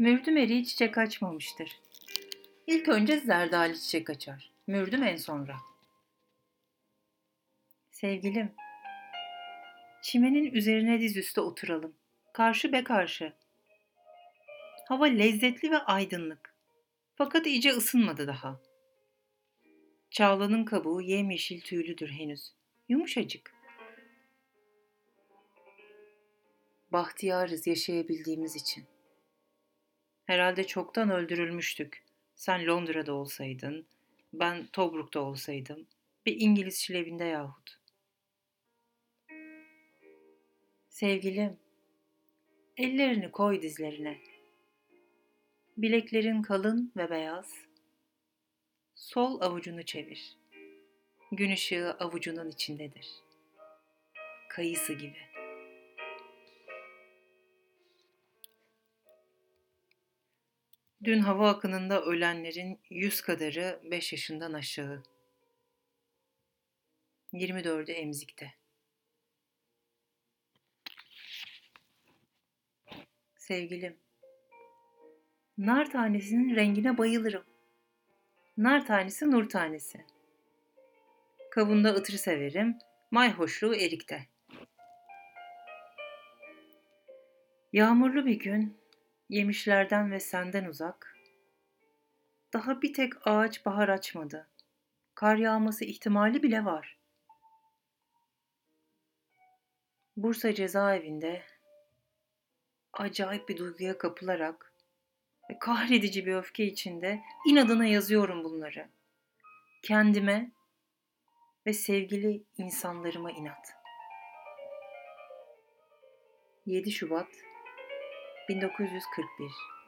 Mürdüm eriği çiçek açmamıştır. İlk önce zerdali çiçek açar. Mürdüm en sonra. Sevgilim, çimenin üzerine dizüstü oturalım. Karşı be karşı. Hava lezzetli ve aydınlık. Fakat iyice ısınmadı daha. Çağlanın kabuğu yemyeşil tüylüdür henüz. Yumuşacık. Bahtiyarız yaşayabildiğimiz için. Herhalde çoktan öldürülmüştük. Sen Londra'da olsaydın, ben Tobruk'ta olsaydım, bir İngiliz şilevinde yahut. Sevgilim, ellerini koy dizlerine. Bileklerin kalın ve beyaz. Sol avucunu çevir. Gün ışığı avucunun içindedir. Kayısı gibi. Dün hava akınında ölenlerin yüz kadarı beş yaşından aşağı. 24'ü emzikte. Sevgilim, nar tanesinin rengine bayılırım. Nar tanesi nur tanesi. Kavunda ıtır severim, mayhoşluğu erikte. Yağmurlu bir gün, yemişlerden ve senden uzak. Daha bir tek ağaç bahar açmadı. Kar yağması ihtimali bile var. Bursa cezaevinde acayip bir duyguya kapılarak ve kahredici bir öfke içinde inadına yazıyorum bunları. Kendime ve sevgili insanlarıma inat. 7 Şubat 1941